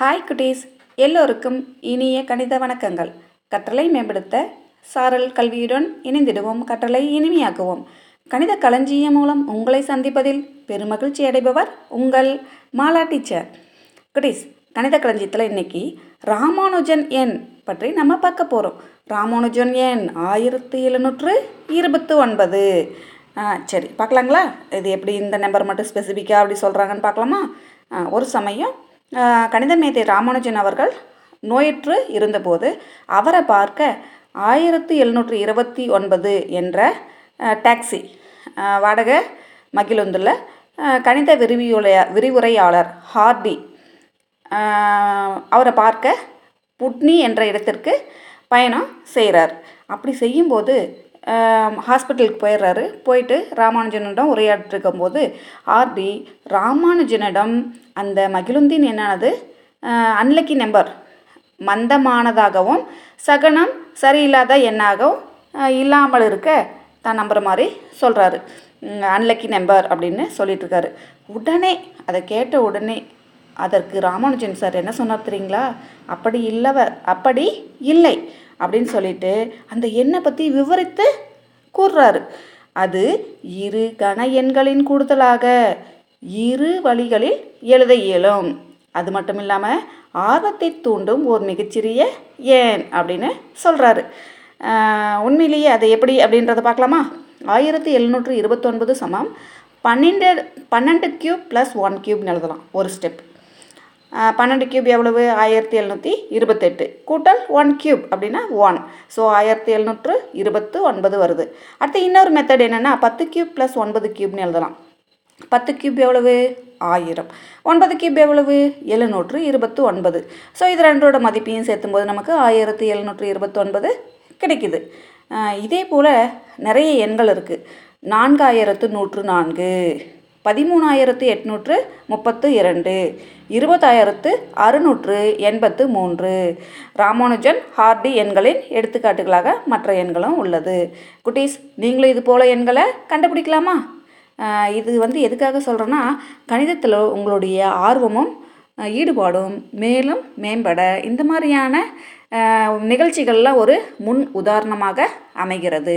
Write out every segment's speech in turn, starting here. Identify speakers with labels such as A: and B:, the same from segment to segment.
A: Hi குட்டீஸ். எல்லோருக்கும் இனிய கணித வணக்கங்கள். கற்றலை மேம்படுத்த சாரல் கல்வியுடன் இணைந்திடுவோம். கற்றலை இனிமையாக்குவோம். கணித களஞ்சியம் மூலம் உங்களை சந்திப்பதில் பெருமகிழ்ச்சி அடைபவர் உங்கள் மாலா டீச்சர். குட்டீஸ் கணித களஞ்சியத்தில் இன்னைக்கு ராமானுஜன் எண் பற்றி நம்ம பார்க்க போகிறோம் ராமானுஜன் எண் ஆயிரத்தி எழுநூற்று இருபத்து ஒன்பது. ஆ சரி பார்க்கலாங்களா? இது எப்படி இந்த நம்பர் மட்டும் ஸ்பெசிஃபிக்காக அப்படி சொல்கிறாங்கன்னு பார்க்கலாமா? ஒரு சமயம் கணித மேதை ராமானுஜன் அவர்கள் நோயற்று இருந்தபோது அவரை பார்க்க ஆயிரத்தி எழுநூற்றி இருபத்தி ஒன்பது என்ற டாக்ஸி வாடகை மகிழுந்தில் கணித விரிவுரைய விரிவுரையாளர் ஹார்டி அவரை பார்க்க புட்னி என்ற இடத்திற்கு பயணம் செய்கிறார் அப்படி செய்யும்போது ஹாஸ்பிட்டலுக்கு போயிடுறாரு. போயிட்டு ராமானுஜனிடம் உரையாடிட்டு இருக்கும்போது ஆர்டி ராமானுஜனிடம் அந்த மகிழுந்தின் என்னானது அன்லக்கி நம்பர். மந்தமானதாகவும் சகனம் சரியில்லாத எண்ணாகவும் இல்லாமல் இருக்க தான் நம்புகிற மாதிரி சொல்கிறாரு அன்லக்கி நம்பர் அப்படின்னு சொல்லிட்டுருக்காரு. உடனே அதை கேட்ட உடனே அதற்கு ராமானுஜன் சார் என்ன சொன்னார் தெரியுங்களா? அப்படி இல்லவர் அப்படி இல்லை. அப்படின்னு சொல்லிட்டு அந்த எண்ணை பற்றி விவரித்து கூறுறாரு. அது இரு கண எண்களின் கூடுதலாக இரு வழிகளில் எழுத இயலும். அது மட்டும் இல்லாமல் ஆர்வத்தை தூண்டும் ஒரு மிகச்சிறிய ஏன் அப்படின்னு சொல்கிறாரு உண்மையிலேயே அது எப்படி அப்படின்றத பார்க்கலாமா? ஆயிரத்தி எழுநூற்று இருபத்தொன்பது சமம் பன்னெண்டு பன்னெண்டு கியூப் ப்ளஸ் ஒன் கியூப்னு எழுதலாம். ஒரு ஸ்டெப் பன்னெண்டு கியூப் எவ்வளவு? ஆயிரத்தி எழுநூற்றி இருபத்தெட்டு. கூட்டல் ஒன் கியூப் அப்படின்னா ஒன் ஸோ ஆயிரத்தி எழுநூற்று இருபத்து ஒன்பது வருது. அடுத்து இன்னொரு மெத்தட் என்னென்னா பத்து கியூப் ப்ளஸ் ஒன்பது கியூப்னு எழுதலாம். பத்து கியூப் எவ்வளவு? ஆயிரம். ஒன்பது கியூப் எவ்வளவு? எழுநூற்று இருபத்து ஒன்பது. ஸோ இது ரெண்டோட மதிப்பையும் சேர்த்தும்போது நமக்கு ஆயிரத்தி எழுநூற்று இருபத்தொன்பது கிடைக்குது. இதே போல் நிறைய எண்கள் இருக்குது நான்காயிரத்து நூற்று நான்கு. பதிமூணாயிரத்து எட்நூற்று முப்பத்து இரண்டு. இருபதாயிரத்து அறுநூற்று எண்பத்து மூன்று. ராமானுஜன் ஹார்டி எண்களின் எடுத்துக்காட்டுகளாக மற்ற எண்களும் உள்ளது. குட்டீஸ் நீங்களும் இது போல் எண்களை கண்டுபிடிக்கலாமா? இது வந்து எதுக்காக சொல்கிறேன்னா கணிதத்தில் உங்களுடைய ஆர்வமும் ஈடுபாடும் மேலும் மேம்பட இந்த மாதிரியான நிகழ்ச்சிகளில் நிகழ்ச்சிகள்லாம் ஒரு முன் உதாரணமாக அமைகிறது.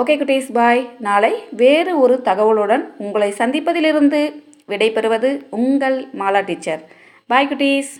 A: ஓகே குட்டீஸ் பாய். நாளை வேறு ஒரு தகவலுடன் உங்களை சந்திப்பதிலிருந்து விடைபெறுவது உங்கள் மாலா டீச்சர். பாய் குட்டீஸ்.